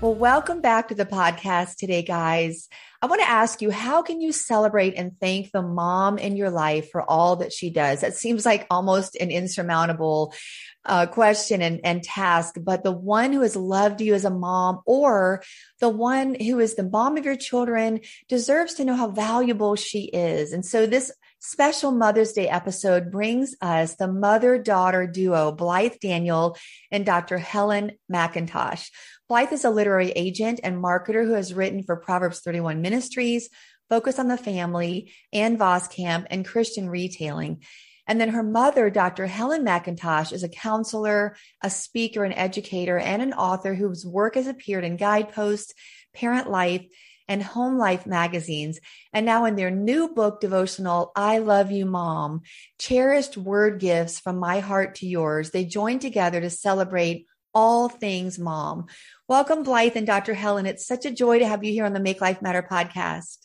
Well, welcome back to the podcast today, guys. I want to ask you, how can you celebrate and thank the mom in your life for all that she does? That seems like almost an insurmountable uh, question and, and task, but the one who has loved you as a mom or the one who is the mom of your children deserves to know how valuable she is. And so this special Mother's Day episode brings us the mother daughter duo, Blythe Daniel and Dr. Helen McIntosh. Blythe is a literary agent and marketer who has written for Proverbs 31 Ministries, Focus on the Family, and Voskamp and Christian Retailing. And then her mother, Dr. Helen McIntosh, is a counselor, a speaker, an educator, and an author whose work has appeared in Guidepost, Parent Life, and Home Life magazines. And now in their new book devotional, I Love You Mom, cherished word gifts from my heart to yours, they join together to celebrate all things mom. Welcome, Blythe and Dr. Helen. It's such a joy to have you here on the Make Life Matter podcast.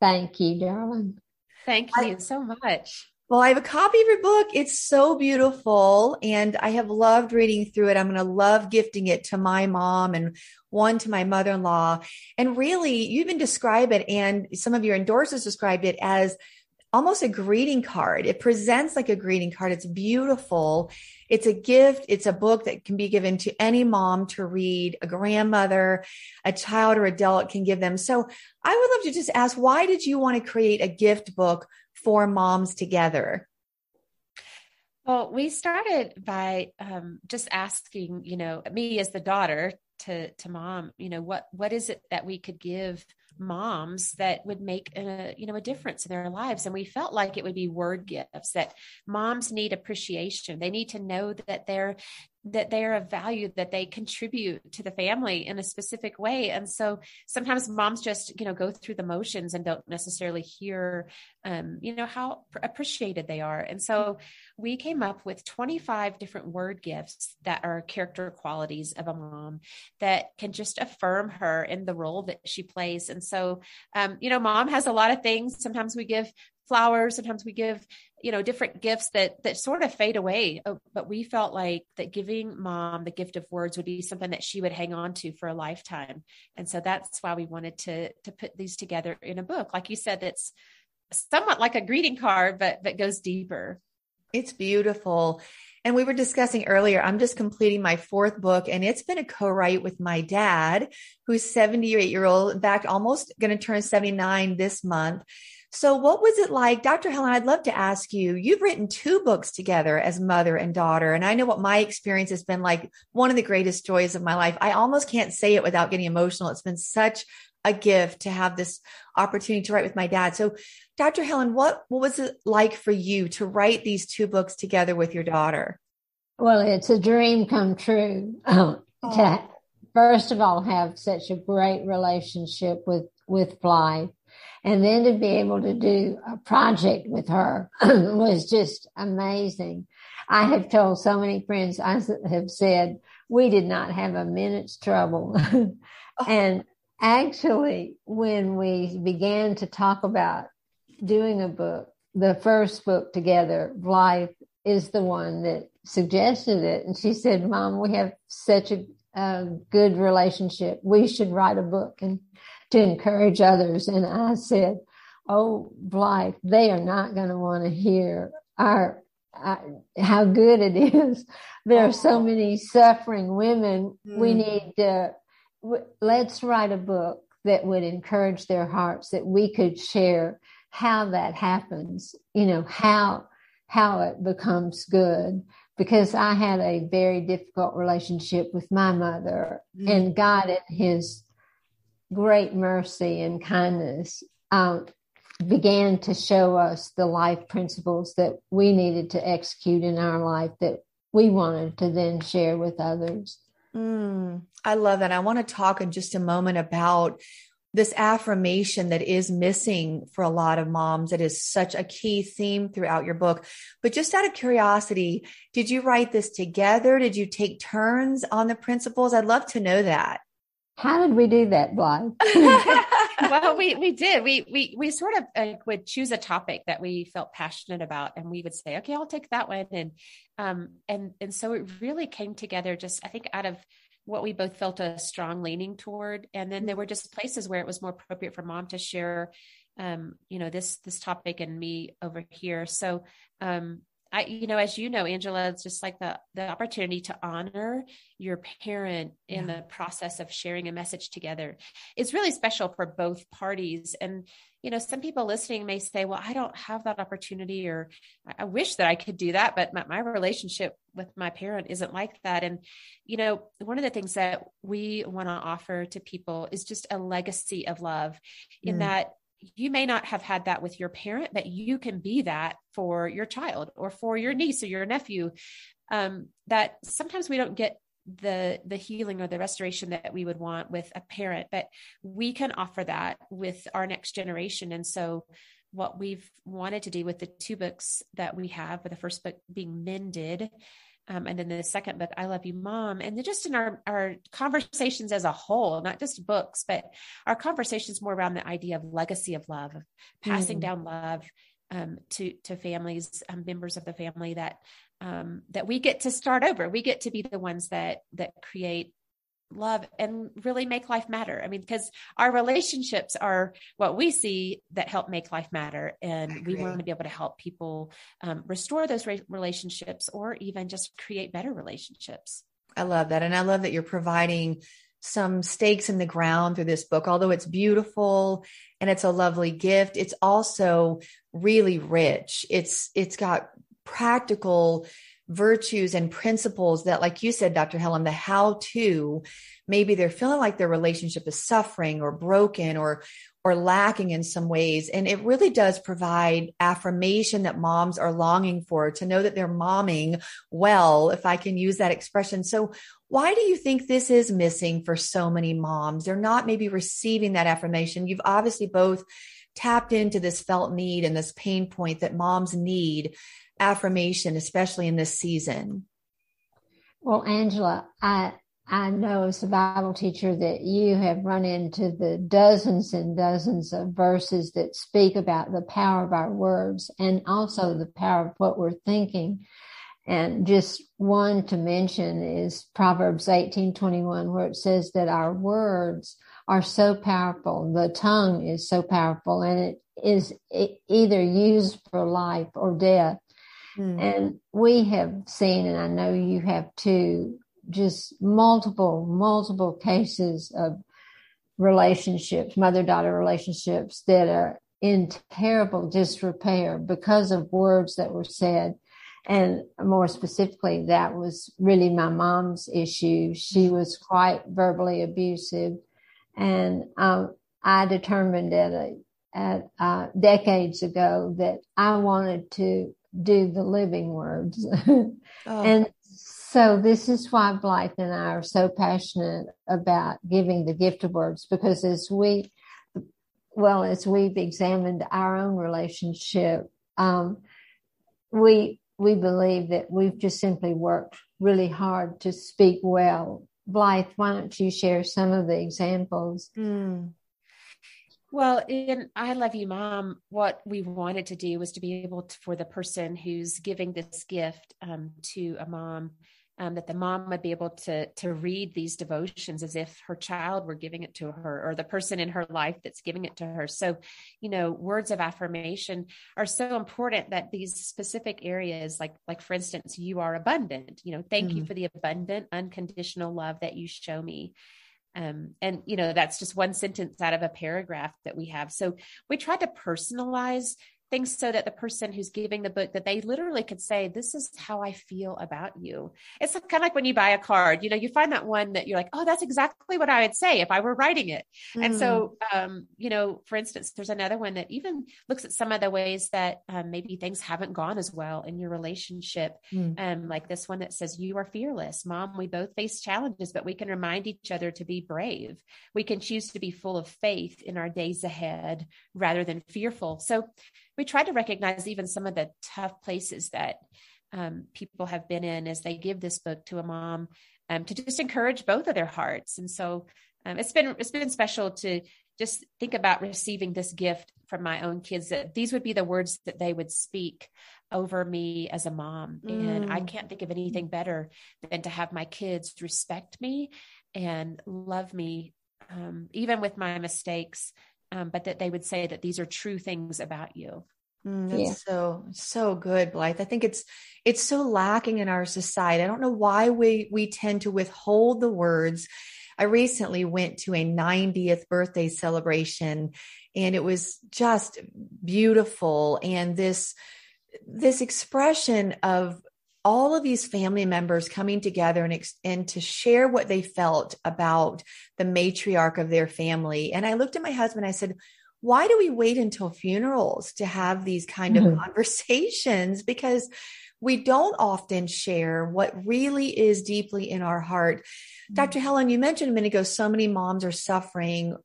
Thank you, darling. Thank you I, so much. Well, I have a copy of your book. It's so beautiful, and I have loved reading through it. I'm going to love gifting it to my mom and one to my mother in law. And really, you even describe it, and some of your endorsers described it as almost a greeting card. It presents like a greeting card. It's beautiful. It's a gift. It's a book that can be given to any mom to read, a grandmother, a child or adult can give them. So I would love to just ask, why did you want to create a gift book for moms together? Well, we started by um, just asking, you know, me as the daughter to to mom, you know, what what is it that we could give moms that would make a you know a difference in their lives. And we felt like it would be word gifts that moms need appreciation. They need to know that they're that they're of value that they contribute to the family in a specific way. And so sometimes moms just you know go through the motions and don't necessarily hear um, you know how appreciated they are. And so we came up with 25 different word gifts that are character qualities of a mom that can just affirm her in the role that she plays. And so um, you know mom has a lot of things. Sometimes we give flowers. Sometimes we give you know different gifts that that sort of fade away. Uh, but we felt like that giving mom the gift of words would be something that she would hang on to for a lifetime. And so that's why we wanted to to put these together in a book. Like you said that's somewhat like a greeting card but that goes deeper. It's beautiful. And we were discussing earlier, I'm just completing my fourth book and it's been a co-write with my dad, who's 78 year old, in fact, almost going to turn 79 this month. So, what was it like, Dr. Helen? I'd love to ask you. You've written two books together as mother and daughter, and I know what my experience has been like. One of the greatest joys of my life. I almost can't say it without getting emotional. It's been such a gift to have this opportunity to write with my dad. So, Dr. Helen, what, what was it like for you to write these two books together with your daughter? Well, it's a dream come true. Um, to first of all have such a great relationship with with Blythe and then to be able to do a project with her was just amazing. I have told so many friends, I have said, we did not have a minute's trouble. Oh. and actually, when we began to talk about doing a book, the first book together, Blythe, is the one that suggested it. And she said, Mom, we have such a, a good relationship. We should write a book. And to encourage others. And I said, Oh, Blythe, they are not going to want to hear our, how good it is. There are so many suffering women. Mm. We need to, w- let's write a book that would encourage their hearts that we could share how that happens, you know, how, how it becomes good because I had a very difficult relationship with my mother mm. and God in his great mercy and kindness um, began to show us the life principles that we needed to execute in our life that we wanted to then share with others. Mm, I love that. I want to talk in just a moment about this affirmation that is missing for a lot of moms. It is such a key theme throughout your book. But just out of curiosity, did you write this together? Did you take turns on the principles? I'd love to know that. How did we do that, Blythe? well, we we did. We we we sort of uh, would choose a topic that we felt passionate about, and we would say, "Okay, I'll take that one." And um and and so it really came together. Just I think out of what we both felt a strong leaning toward, and then there were just places where it was more appropriate for mom to share, um, you know, this this topic and me over here. So um I, you know, as you know, Angela, it's just like the the opportunity to honor your parent in the process of sharing a message together is really special for both parties. And you know, some people listening may say, "Well, I don't have that opportunity," or "I wish that I could do that," but my, my relationship with my parent isn't like that. And you know, one of the things that we want to offer to people is just a legacy of love, in mm. that you may not have had that with your parent, but you can be that for your child or for your niece or your nephew. Um, that sometimes we don't get the the healing or the restoration that we would want with a parent, but we can offer that with our next generation. And so what we've wanted to do with the two books that we have, with the first book being Mended, um, and then the second book, I Love You, Mom. And then just in our, our conversations as a whole, not just books, but our conversations more around the idea of legacy of love, of passing mm. down love um, to to families, um, members of the family that um, that we get to start over. We get to be the ones that that create love and really make life matter. I mean, because our relationships are what we see that help make life matter. And we want to be able to help people um, restore those re- relationships or even just create better relationships. I love that. And I love that you're providing some stakes in the ground through this book. Although it's beautiful and it's a lovely gift, it's also really rich. It's, it's got practical virtues and principles that, like you said, Dr. Helen, the how to, maybe they're feeling like their relationship is suffering or broken or, or lacking in some ways. And it really does provide affirmation that moms are longing for to know that they're momming well, if I can use that expression. So why do you think this is missing for so many moms? They're not maybe receiving that affirmation. You've obviously both tapped into this felt need and this pain point that moms need affirmation, especially in this season? Well, Angela, I I know as a Bible teacher that you have run into the dozens and dozens of verses that speak about the power of our words and also the power of what we're thinking. And just one to mention is Proverbs 18:21 where it says that our words are so powerful. The tongue is so powerful and it is either used for life or death. Mm. And we have seen, and I know you have too, just multiple, multiple cases of relationships, mother daughter relationships that are in terrible disrepair because of words that were said. And more specifically, that was really my mom's issue. She was quite verbally abusive. And um, I determined at, a, at uh, decades ago that I wanted to do the living words. oh. And so this is why Blythe and I are so passionate about giving the gift of words because as we, well, as we've examined our own relationship, um, we we believe that we've just simply worked really hard to speak well. Blythe, why don't you share some of the examples? Mm. Well, in I Love You Mom, what we wanted to do was to be able to, for the person who's giving this gift um, to a mom, um, that the mom would be able to to read these devotions as if her child were giving it to her or the person in her life that's giving it to her. So, you know, words of affirmation are so important that these specific areas, like like for instance, you are abundant. You know, thank mm-hmm. you for the abundant, unconditional love that you show me. Um, and you know that's just one sentence out of a paragraph that we have. So we tried to personalize things so that the person who's giving the book that they literally could say this is how i feel about you it's kind of like when you buy a card you know you find that one that you're like oh that's exactly what i would say if i were writing it mm. and so mm. um, you know for instance there's another one that even looks at some of the ways that um, maybe things haven't gone as well in your relationship mm. um, like this one that says you are fearless mom we both face challenges but we can remind each other to be brave we can choose to be full of faith in our days ahead rather than fearful so we try to recognize even some of the tough places that um, people have been in as they give this book to a mom um, to just encourage both of their hearts. And so um, it's been it's been special to just think about receiving this gift from my own kids that these would be the words that they would speak over me as a mom mm. and i mm. can't think of anything better than to have my kids respect me and love me um, even with my mistakes um, but that they would say that these are true things about you. Mm, that's yeah. so so good, Blythe. I think it's it's so lacking in our society. I don't know why we we tend to withhold the words. I recently went to a 90th birthday celebration and it was just beautiful and this this expression of all of these family members coming together and, and to share what they felt about the matriarch of their family. And I looked at my husband, I said, why do we wait until funerals to have these kind mm-hmm. of conversations? Because we don't often share what really is deeply in our heart. Mm-hmm. Dr. Helen, you mentioned a minute ago, so many moms are suffering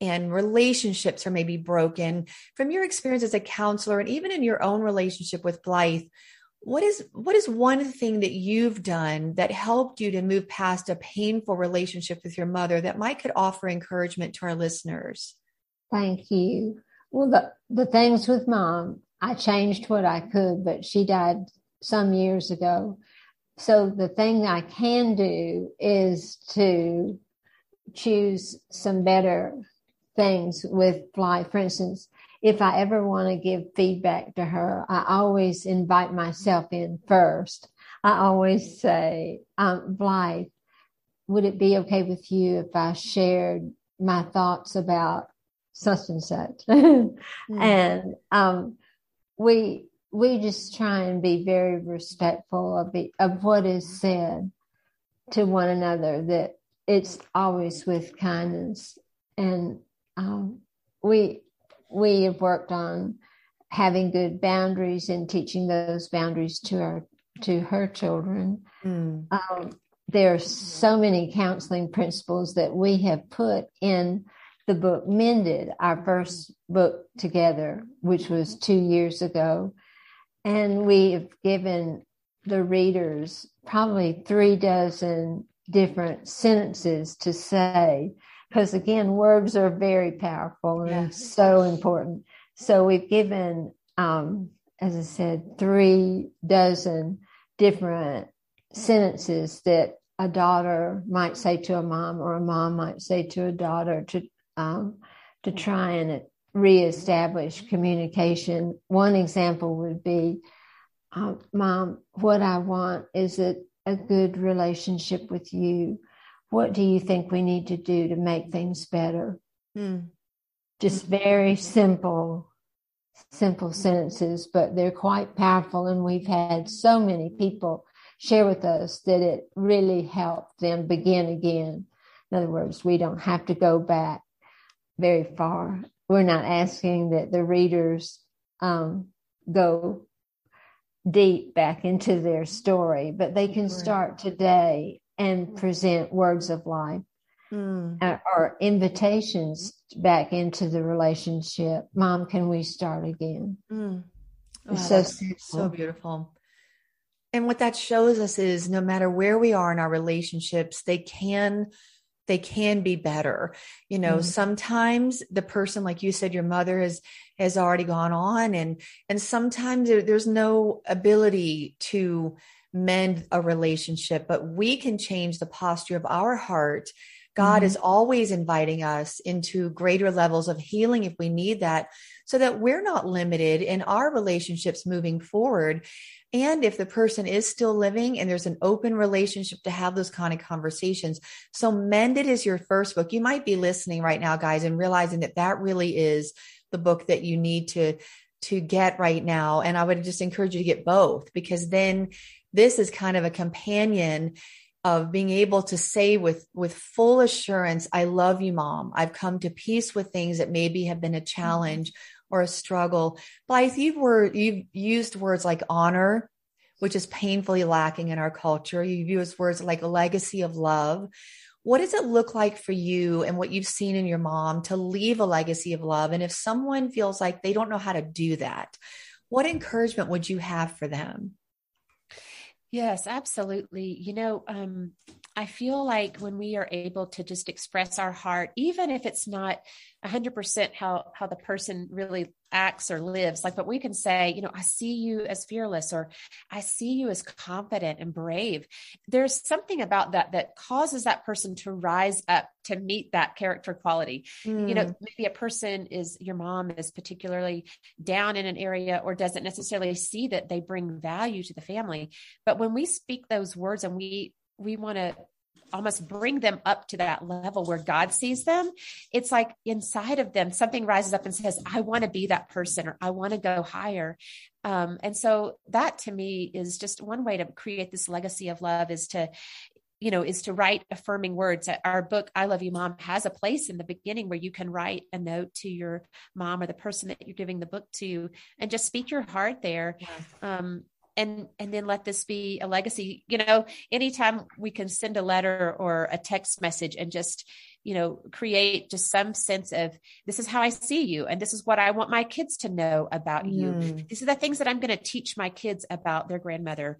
and relationships are maybe broken. From your experience as a counselor and even in your own relationship with Blythe, what is what is one thing that you've done that helped you to move past a painful relationship with your mother that might could offer encouragement to our listeners? Thank you. Well the the things with mom i changed what i could but she died some years ago. So the thing i can do is to choose some better things with Blythe for instance if I ever want to give feedback to her, I always invite myself in first. I always say, um, Blythe, would it be okay with you if I shared my thoughts about such and such? mm. And um, we we just try and be very respectful of the, of what is said to one another. That it's always with kindness, and um, we we have worked on having good boundaries and teaching those boundaries to our to her children. Mm. Um, there are so many counseling principles that we have put in the book Mended, our first book together, which was two years ago. And we have given the readers probably three dozen different sentences to say because again, words are very powerful and yes. so important. So we've given, um, as I said, three dozen different sentences that a daughter might say to a mom or a mom might say to a daughter to um, to try and reestablish communication. One example would be, um, "Mom, what I want is a, a good relationship with you what do you think we need to do to make things better? Mm. Just very simple, simple sentences, but they're quite powerful. And we've had so many people share with us that it really helped them begin again. In other words, we don't have to go back very far. We're not asking that the readers um, go deep back into their story, but they can start today and present words of life mm. or invitations back into the relationship. Mom, can we start again? Mm. Oh, so, so beautiful. And what that shows us is no matter where we are in our relationships, they can they can be better. You know, mm sometimes the person, like you said, your mother has has already gone on, and and sometimes there, there's no ability to mend a relationship, but we can change the posture of our heart. God mm-hmm. is always inviting us into greater levels of healing if we need that, so that we're not limited in our relationships moving forward. And if the person is still living and there's an open relationship to have those kind of conversations. So, Mended is your first book. You might be listening right now, guys, and realizing that that really is the book that you need to to get right now. And I would just encourage you to get both because then this is kind of a companion of being able to say with with full assurance i love you mom. I've come to peace with things that maybe have been a mm-hmm. challenge or a struggle. Blythe you've word you've used words like honor which is painfully lacking in our culture. You've used words like a legacy of love what does it look like for you and what you've seen in your mom to leave a legacy of love and if someone feels like they don't know how to do that what encouragement would you have for them Yes, absolutely. You know, um, I feel like when we are able to just express our heart, even if it's not 100% how how the person really acts or lives like but we can say you know i see you as fearless or i see you as confident and brave there's something about that that causes that person to rise up to meet that character quality mm. you know hmm. maybe a person is your mom is particularly down in an area or doesn't necessarily see that they bring value to the family but when we speak those words and we we want to almost bring them up to that level where God sees them, it's like inside of them, something rises up and says, I want to be that person or I want to go higher. Um, and so that to me is just one way to create this legacy of love is to, you know, is to write affirming words. Our book, I Love You Mom, has a place in the beginning where you can write a note to your mom or the person that you're giving the book to and just speak your heart there. Yeah. Um, and and then let this be a legacy. You know anytime we can send a letter or a text message and just you know create just some sense of this is how i see you and this is what i want my kids to know about mm. you these are the things that i'm going to teach my kids about their grandmother.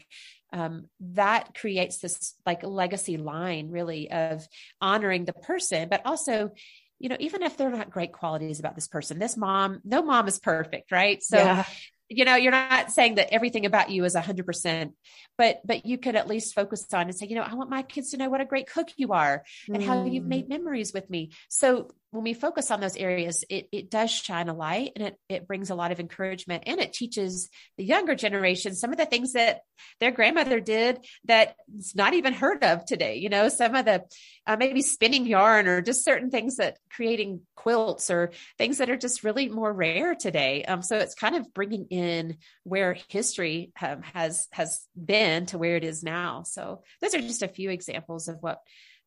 Um, that creates this like legacy line really of honoring the person but also you know even if they're not great qualities about this person this mom no mom is perfect right? So yeah you know you're not saying that everything about you is 100% but but you could at least focus on and say you know i want my kids to know what a great cook you are and mm. how you've made mm. memories with me so when we focus on those areas, it, it does shine a light and it, it brings a lot of encouragement and it teaches the younger generation some of the things that their grandmother did that's not even heard of today. You know, some of the uh, maybe spinning yarn or just certain things that creating quilts or things that are just really more rare today. Um, so it's kind of bringing in where history um, has has been to where it is now. So those are just a few examples of what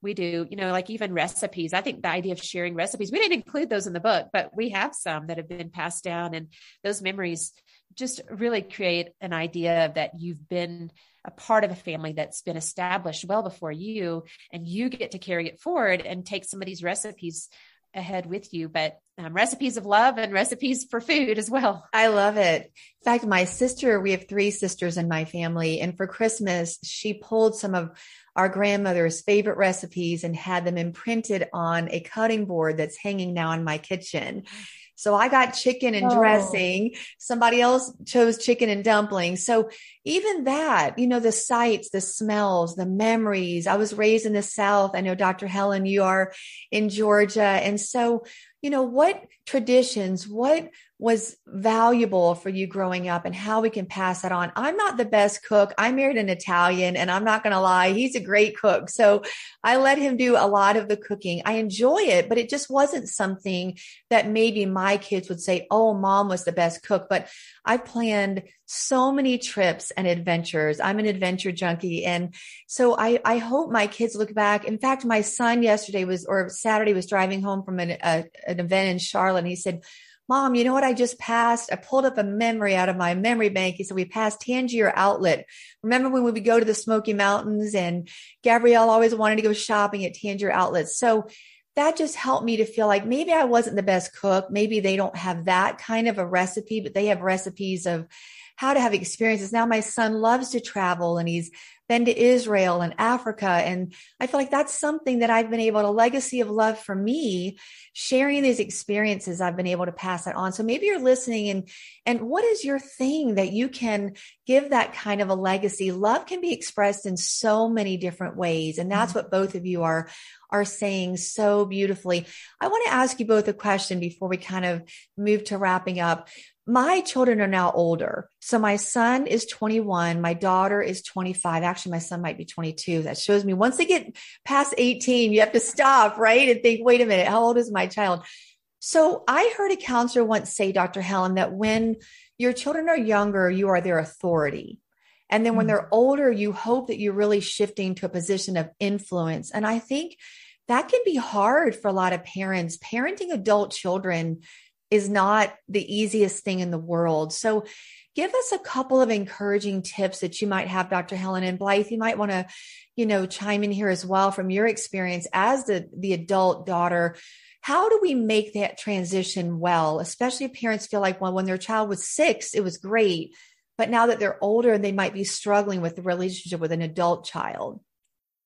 we do, you know, like even recipes. I think the idea of sharing recipes, we didn't include those in the book, but we have some that have been passed down. And those memories just really create an idea that you've been a part of a family that's been established well before you, and you get to carry it forward and take some of these recipes ahead with you, but um, recipes of love and recipes for food as well. I love it. In fact, my sister, we have three sisters in my family, and for Christmas, she pulled some of our grandmother's favorite recipes and had them imprinted on a cutting board that's hanging now in my kitchen. So I got chicken and oh. dressing. Somebody else chose chicken and dumplings. So even that, you know, the sights, the smells, the memories. I was raised in the South. I know Dr. Helen, you are in Georgia. And so, you know, what traditions, what was valuable for you growing up and how we can pass that on. I'm not the best cook. I married an Italian and I'm not going to lie. He's a great cook. So I let him do a lot of the cooking. I enjoy it, but it just wasn't something that maybe my kids would say, Oh, mom was the best cook. But I planned so many trips and adventures. I'm an adventure junkie. And so I, I hope my kids look back. In fact, my son yesterday was, or Saturday was driving home from an, a, an event in Charlotte. And he said, Mom, you know what I just passed? I pulled up a memory out of my memory bank. He said, We passed Tanger Outlet. Remember when we would go to the Smoky Mountains and Gabrielle always wanted to go shopping at Tanger Outlets? So that just helped me to feel like maybe I wasn't the best cook. Maybe they don't have that kind of a recipe, but they have recipes of how to have experiences. Now my son loves to travel and he's been to Israel and Africa. And I feel like that's something that I've been able to legacy of love for me, sharing these experiences, I've been able to pass that on. So maybe you're listening and, and what is your thing that you can give that kind of a legacy? Love can be expressed in so many different ways. And that's mm-hmm. what both of you are, are saying so beautifully. I want to ask you both a question before we kind of move to wrapping up my children are now older. So my son is 21. My daughter is 25. Actually, my son might be 22. That shows me once they get past 18, you have to stop, right? And think, wait a minute, how old is my child? So I heard a counselor once say, Dr. Helen, that when your children are younger, you are their authority. And then when mm-hmm. they're older, you hope that you're really shifting to a position of influence. And I think that can be hard for a lot of parents. Parenting adult children is not the easiest thing in the world. So give us a couple of encouraging tips that you might have, Dr. Helen and Blythe. You might want to, you know, chime in here as well from your experience as the, the adult daughter. How do we make that transition well, especially if parents feel like, well, when their child was six, it was great. But now that they're older, and they might be struggling with the relationship with an adult child.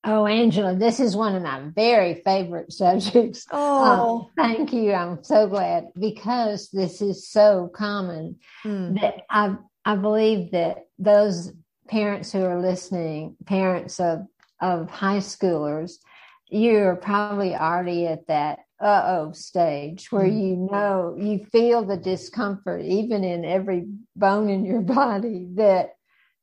Oh, Angela, this is one of my very favorite subjects. Oh, um, thank you. I'm so glad because this is so common mm. that I I believe that those parents who are listening, parents of of high schoolers, you're probably already at that uh oh stage where mm. you know you feel the discomfort even in every bone in your body that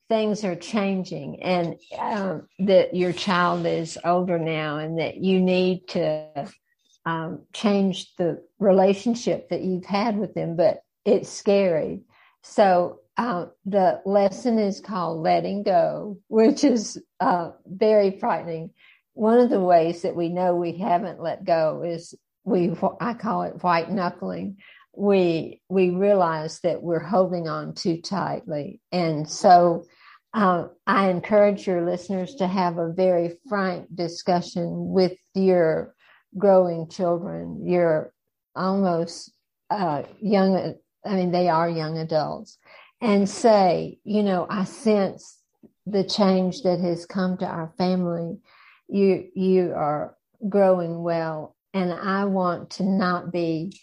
things are changing and um, that your child is older now and that you need to um, change the relationship that you've had with them, but it's scary. So uh, the lesson is called letting go, which is uh, very frightening. One of the ways that we know we haven't let go is we, I call it white knuckling. We, we realize that we're holding on too tightly. And so uh, I encourage your listeners to have a very frank discussion with your growing children, your almost uh, young, I mean, they are young adults, and say, you know, I sense the change that has come to our family. You, you are growing well, and I want to not be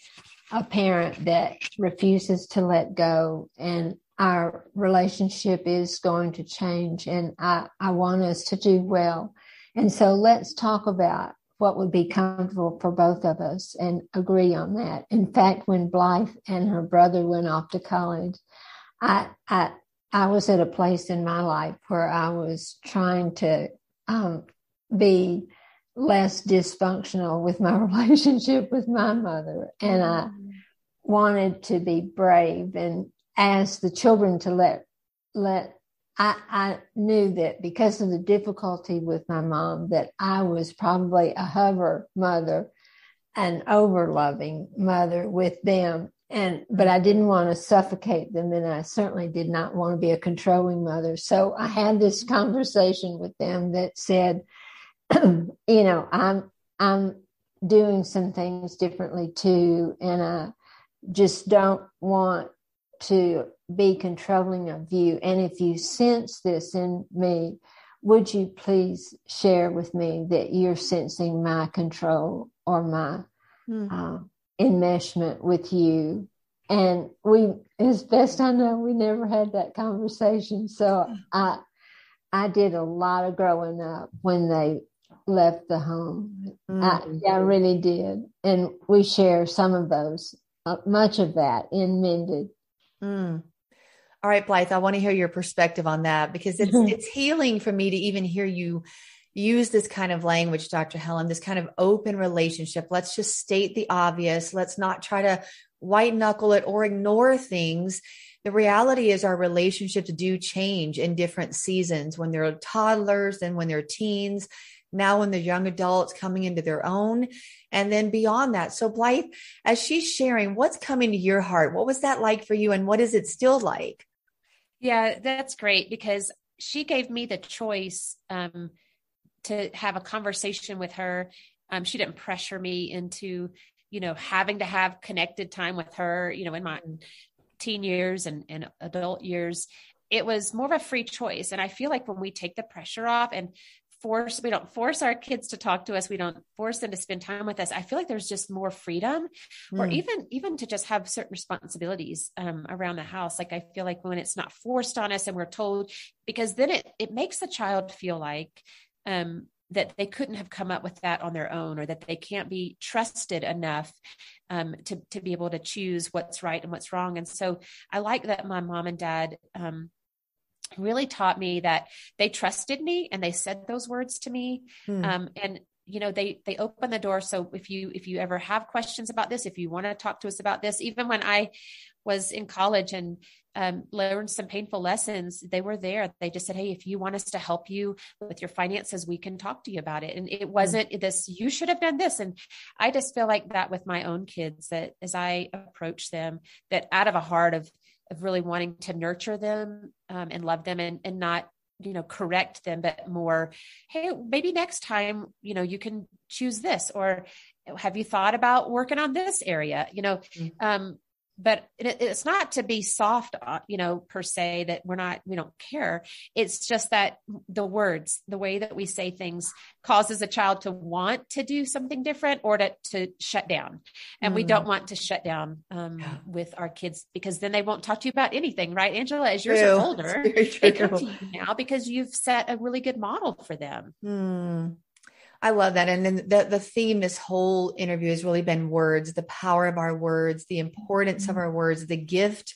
a parent that refuses to let go and our relationship is going to change and I, I want us to do well. And so let's talk about what would be comfortable for both of us and agree on that. In fact, when Blythe and her brother went off to college, I, I, I was at a place in my life where I was trying to um, be less dysfunctional with my relationship with my mother. And I. wanted to be brave and asked the children to let let I, I knew that because of the difficulty with my mom that I was probably a hover mother, an over loving mother with them. And, but I didn't want to suffocate them. And I certainly did not want to be a controlling mother. So I had this conversation with them that said, you know, I'm, I'm doing some things differently too. And I just don't want to be controlling of you. And if you sense this in me, would you please share with me that you're sensing my control or my mm. uh, enmeshment with you? And we, as best I know, we never had that conversation. So I, I did a lot of growing up when they left the home. Mm. I, I really did. And we share some of those, uh, much of that in Mended. Mm. All right, Blythe, I want to hear your perspective on that because it's it's healing for me to even hear you use this kind of language, Dr. Helen, this kind of open relationship. Let's just state the obvious. Let's not try to white knuckle it or ignore things. The reality is our relationships do change in different seasons when they're toddlers and when they're teens now when they're young adults coming into their own and then beyond that. So Blythe, as she's sharing, what's coming to your heart? What was that like for you and what is it still like? Yeah, that's great because she gave me the choice um, to have a conversation with her. Um, she didn't pressure me into, you know, having to have connected time with her, you know, in my teen years and, and adult years it was more of a free choice. And I feel like when we take the pressure off and force we don't force our kids to talk to us we don't force them to spend time with us i feel like there's just more freedom mm. or even even to just have certain responsibilities um, around the house like i feel like when it's not forced on us and we're told because then it it makes the child feel like um, that they couldn't have come up with that on their own or that they can't be trusted enough um, to, to be able to choose what's right and what's wrong. And so I like that my mom and dad um, really taught me that they trusted me and they said those words to me. Hmm. Um, and you know they they open the door so if you if you ever have questions about this if you want to talk to us about this even when i was in college and um, learned some painful lessons they were there they just said hey if you want us to help you with your finances we can talk to you about it and it wasn't mm-hmm. this you should have done this and i just feel like that with my own kids that as i approach them that out of a heart of of really wanting to nurture them um, and love them and, and not you know correct them but more hey maybe next time you know you can choose this or have you thought about working on this area you know mm-hmm. um but it, it's not to be soft uh, you know per se that we're not we don't care it's just that the words the way that we say things causes a child to want to do something different or to, to shut down and mm. we don't want to shut down um, yeah. with our kids because then they won't talk to you about anything right angela as yours are older they come to you now because you've set a really good model for them mm. I love that. And then the, the theme this whole interview has really been words, the power of our words, the importance mm-hmm. of our words, the gift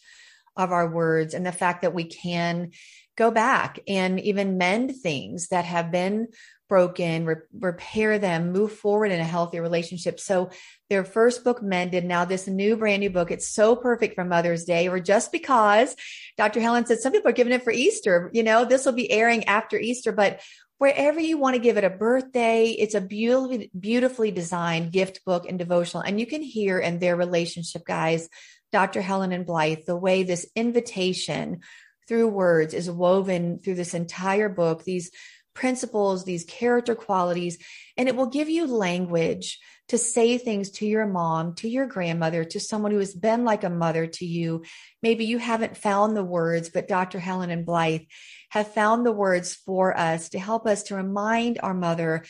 of our words, and the fact that we can go back and even mend things that have been broken, re- repair them, move forward in a healthy relationship. So their first book mended. Now this new brand new book, it's so perfect for Mother's Day or just because Dr. Helen said some people are giving it for Easter, you know, this will be airing after Easter, but wherever you want to give it a birthday. It's a beautifully, beautifully designed gift book and devotional. And you can hear in their relationship, guys, Dr. Helen and Blythe, the way this invitation through words is woven through this entire book, these principles, these character qualities, and it will give you language to say things to your mom, to your grandmother, to someone who has been like a mother to you. Maybe you haven't found the words, but Dr. Helen and Blythe have found the words for us to help us to remind our mother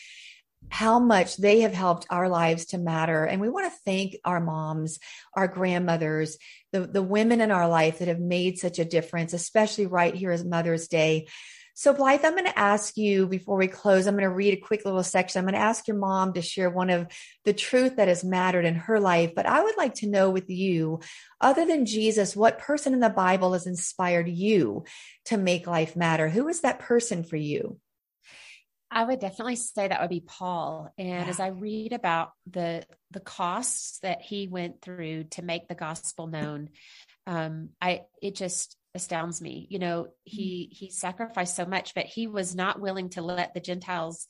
how much they have helped our lives to matter. And we want to thank our moms, our grandmothers, the, the women in our life that have made such a difference, especially right here as Mother's Day. So, Blythe, I'm going to ask you before we close, I'm going to read a quick little section. I'm going to ask your mom to share one of the truth that has mattered in her life. But I would like to know with you, other than Jesus, what person in the Bible has inspired you to make life matter? Who is that person for you? I would definitely say that would be Paul. And yeah. as I read about the the costs that he went through to make the gospel known, um, I it just astounds me. You know, he he sacrificed so much, but he was not willing to let the Gentiles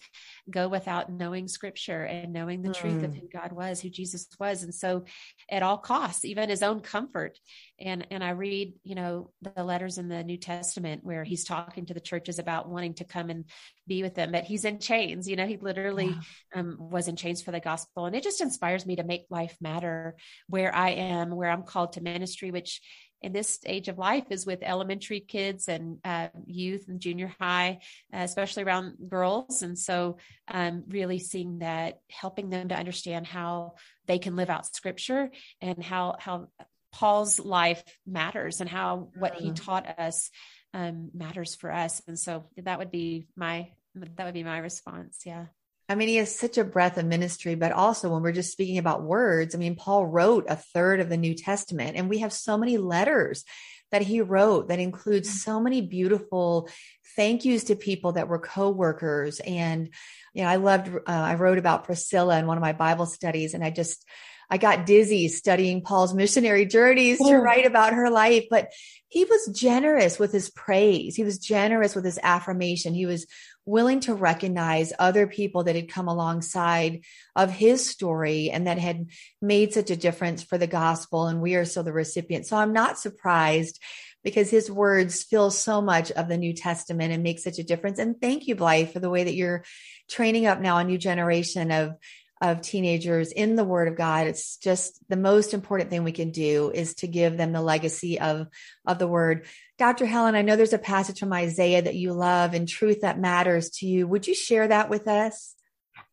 go without knowing scripture and knowing the mm. truth of mm. who God was, who Jesus was. And so at all costs, even his own comfort. And and I read, you know, the letters in the New Testament where he's talking to the churches about wanting to come and be with them, but he's in chains. You know, he literally um, was in chains for the gospel. And it just inspires me to make life matter where I am, where I'm called to ministry, which in this stage of life is with elementary kids and uh, youth and junior high, uh, especially around girls. And so, um, really seeing that, helping them to understand how they can live out Scripture and how how Paul's life matters and how what he mm-hmm. taught us um, matters for us. And so that would be my that would be my response. Yeah. I mean, he has such a breadth of ministry, but also when we're just speaking about words, I mean, Paul wrote a third of the New Testament, and we have so many letters that he wrote that includes mm. so many beautiful thank yous to people that were co-workers. And, you know, I loved, uh, I wrote about Priscilla in one of my Bible studies, and I just, I got dizzy studying Paul's missionary journeys to oh. write about her life, but he was generous with his praise. He was generous with his affirmation. He was willing to recognize other people that had come alongside of his story and that had made such a difference for the gospel. And we are still the recipient. So I'm not surprised because his words fill so much of the New Testament and make such a difference. And thank you, Blythe, for the way that you're training up now a new generation of of teenagers in the word of God. It's just the most important thing we can do is to give them the legacy of, of the word. Dr. Helen, I know there's a passage from Isaiah that you love and truth that matters to you. Would you share that with us?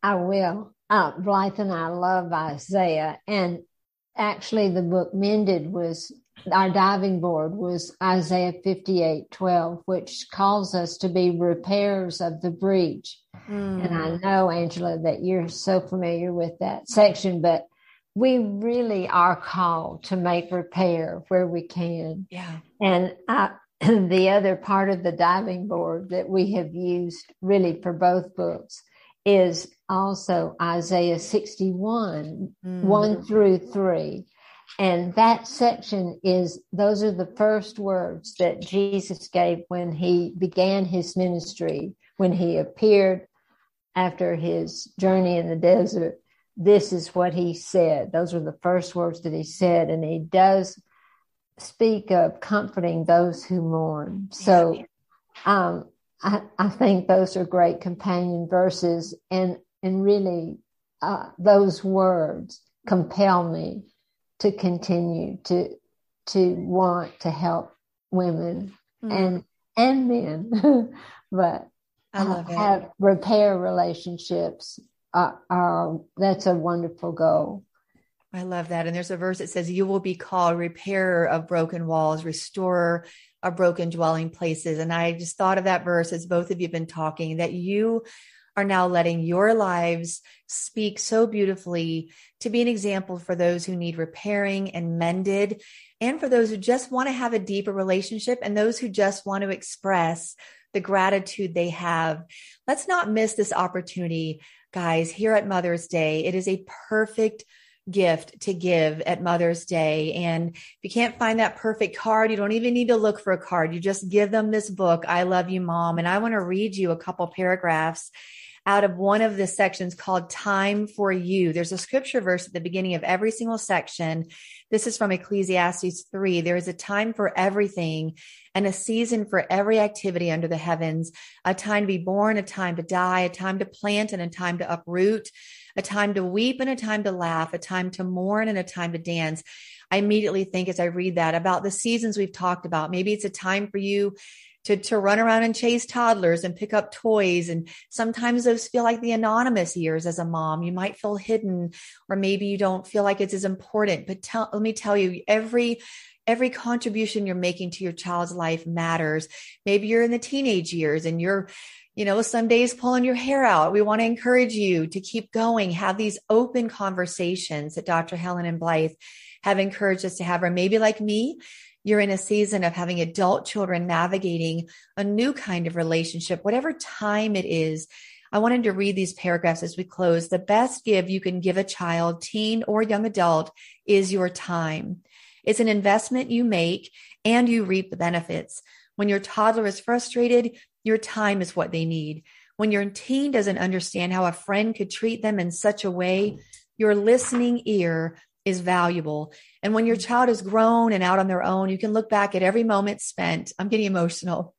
I will. Uh, Blythe and I love Isaiah. And actually, the book Mended was our diving board was Isaiah 58 12, which calls us to be repairs of the breach. Mm. And I hmm. know, Angela, that you're so familiar with that section, but we really are called to make repair where we can. Yeah. And I, the other part of the diving board that we have used really for both books is also Isaiah 61, mm. 1 through 3. And that section is, those are the first words that Jesus gave when he began his ministry, when he appeared after his journey in the desert. This is what he said. Those were the first words that he said. And he does speak of comforting those who mourn. So, um, I, I think those are great companion verses and, and really, uh, those words compel me to continue to to want to help women mm. and and men but have repair relationships uh, are that's a wonderful goal I love that. And there's a verse that says, You will be called repairer of broken walls, restorer of broken dwelling places. And I just thought of that verse as both of you have been talking, that you are now letting your lives speak so beautifully to be an example for those who need repairing and mended, and for those who just want to have a deeper relationship and those who just want to express the gratitude they have. Let's not miss this opportunity, guys, here at Mother's Day. It is a perfect gift to give at Mother's Day. And if you can't find that perfect card, you don't even need to look for a card. You just give them this book, I Love You, Mom. And I want to read you a couple paragraphs out of one of the sections called Time for You. There's a scripture verse at the beginning of every single section. This is from Ecclesiastes 3. There is a time for everything and a season for every activity under the heavens, a time to be born, a time to die, a time to plant and a time to uproot, a time to weep and a time to laugh, a time to mourn and a time to dance. I immediately think as I read that about the seasons we've talked about. Maybe it's a time for you to, to run around and chase toddlers and pick up toys. And sometimes those feel like the anonymous years as a mom. You might feel hidden, or maybe you don't feel like it's as important. But tell, let me tell you, every every contribution you're making to your child's life matters. Maybe you're in the teenage years and you're, you know, some days pulling your hair out. We want to encourage you to keep going, have these open conversations that Dr. Helen and Blythe have encouraged us to have, or maybe like me, you're in a season of having adult children navigating a new kind of relationship, whatever time it is. I wanted to read these paragraphs as we close. The best give you can give a child, teen or young adult, is your time. It's an investment you make and you reap the benefits. When your toddler is frustrated, your time is what they need. When your teen doesn't understand how a friend could treat them in such a way, your listening ear is valuable. And when your child is grown and out on their own, you can look back at every moment spent. I'm getting emotional.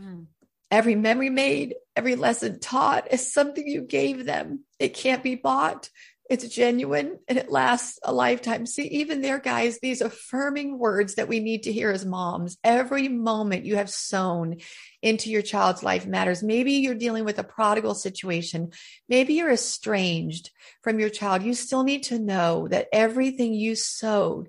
Mm. Every memory made, every lesson taught is something you gave them. It can't be bought. It's genuine and it lasts a lifetime. See, even there, guys, these affirming words that we need to hear as moms. Every moment you have sown into your child's life matters. Maybe you're dealing with a prodigal situation. Maybe you're estranged from your child. You still need to know that everything you sowed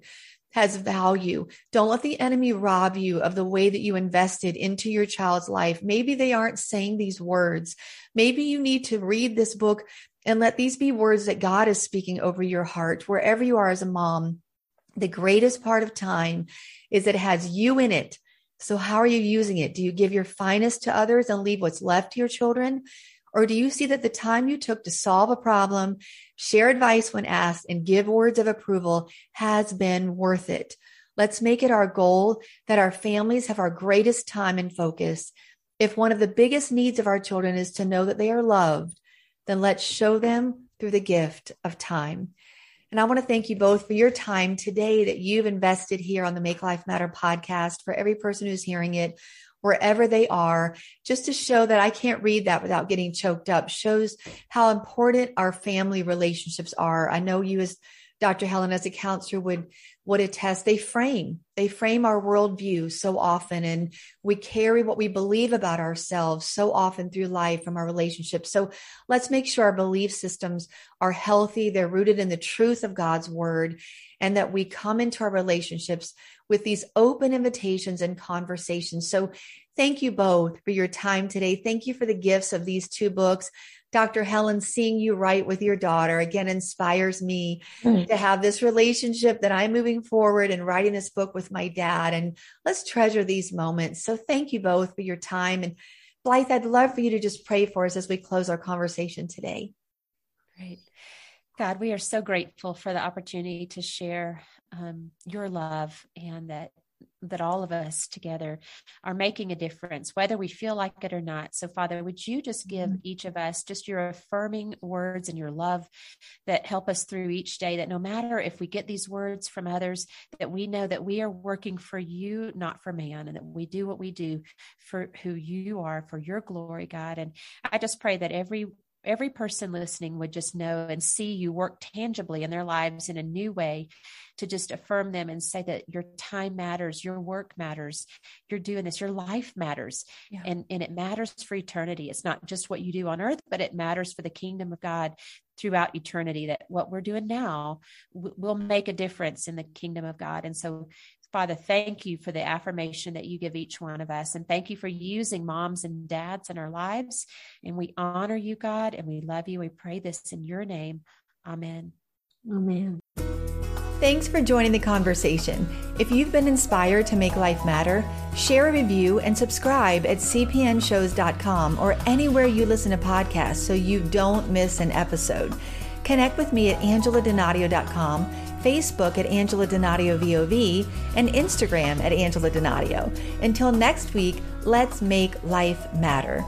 has value. Don't let the enemy rob you of the way that you invested into your child's life. Maybe they aren't saying these words. Maybe you need to read this book and let these be words that God is speaking over your heart, wherever you are as a mom. The greatest part of time is it has you in it. So, how are you using it? Do you give your finest to others and leave what's left to your children? Or do you see that the time you took to solve a problem, share advice when asked, and give words of approval has been worth it? Let's make it our goal that our families have our greatest time and focus. If one of the biggest needs of our children is to know that they are loved, then let's show them through the gift of time. And I want to thank you both for your time today that you've invested here on the Make Life Matter podcast for every person who's hearing it, wherever they are, just to show that I can't read that without getting choked up, shows how important our family relationships are. I know you as Dr. Helen as a counselor would would attest they frame they frame our worldview so often and we carry what we believe about ourselves so often through life from our relationships so let's make sure our belief systems are healthy they're rooted in the truth of god's word and that we come into our relationships with these open invitations and conversations so Thank you both for your time today. Thank you for the gifts of these two books. Dr. Helen, seeing you write with your daughter again inspires me mm. to have this relationship that I'm moving forward and writing this book with my dad. And let's treasure these moments. So thank you both for your time and Blythe, I'd love for you to just pray for us as we close our conversation today. Great. God, we are so grateful for the opportunity to share um, your love and that that all of us together are making a difference, whether we feel like it or not. So, Father, would you just give mm-hmm. each of us just your affirming words and your love that help us through each day? That no matter if we get these words from others, that we know that we are working for you, not for man, and that we do what we do for who you are, for your glory, God. And I just pray that every every person listening would just know and see you work tangibly in their lives in a new way to just affirm them and say that your time matters, your work matters, you're doing this, your life matters, yeah. and, and it matters for eternity. It's not just what you do on earth, but it matters for the kingdom of God throughout eternity that what we're doing now will make a difference in the kingdom of God. And so Father, thank you for the affirmation that you give each one of us. And thank you for using moms and dads in our lives. And we honor you, God, and we love you. We pray this in your name. Amen. Amen. Thanks for joining the conversation. If you've been inspired to make life matter, share a review and subscribe at cpnshows.com or anywhere you listen to podcasts so you don't miss an episode. Connect with me at angeladonadio.com Facebook at Angela Donadio VOV, and Instagram at Angela Donadio. Until next week, let's make life matter.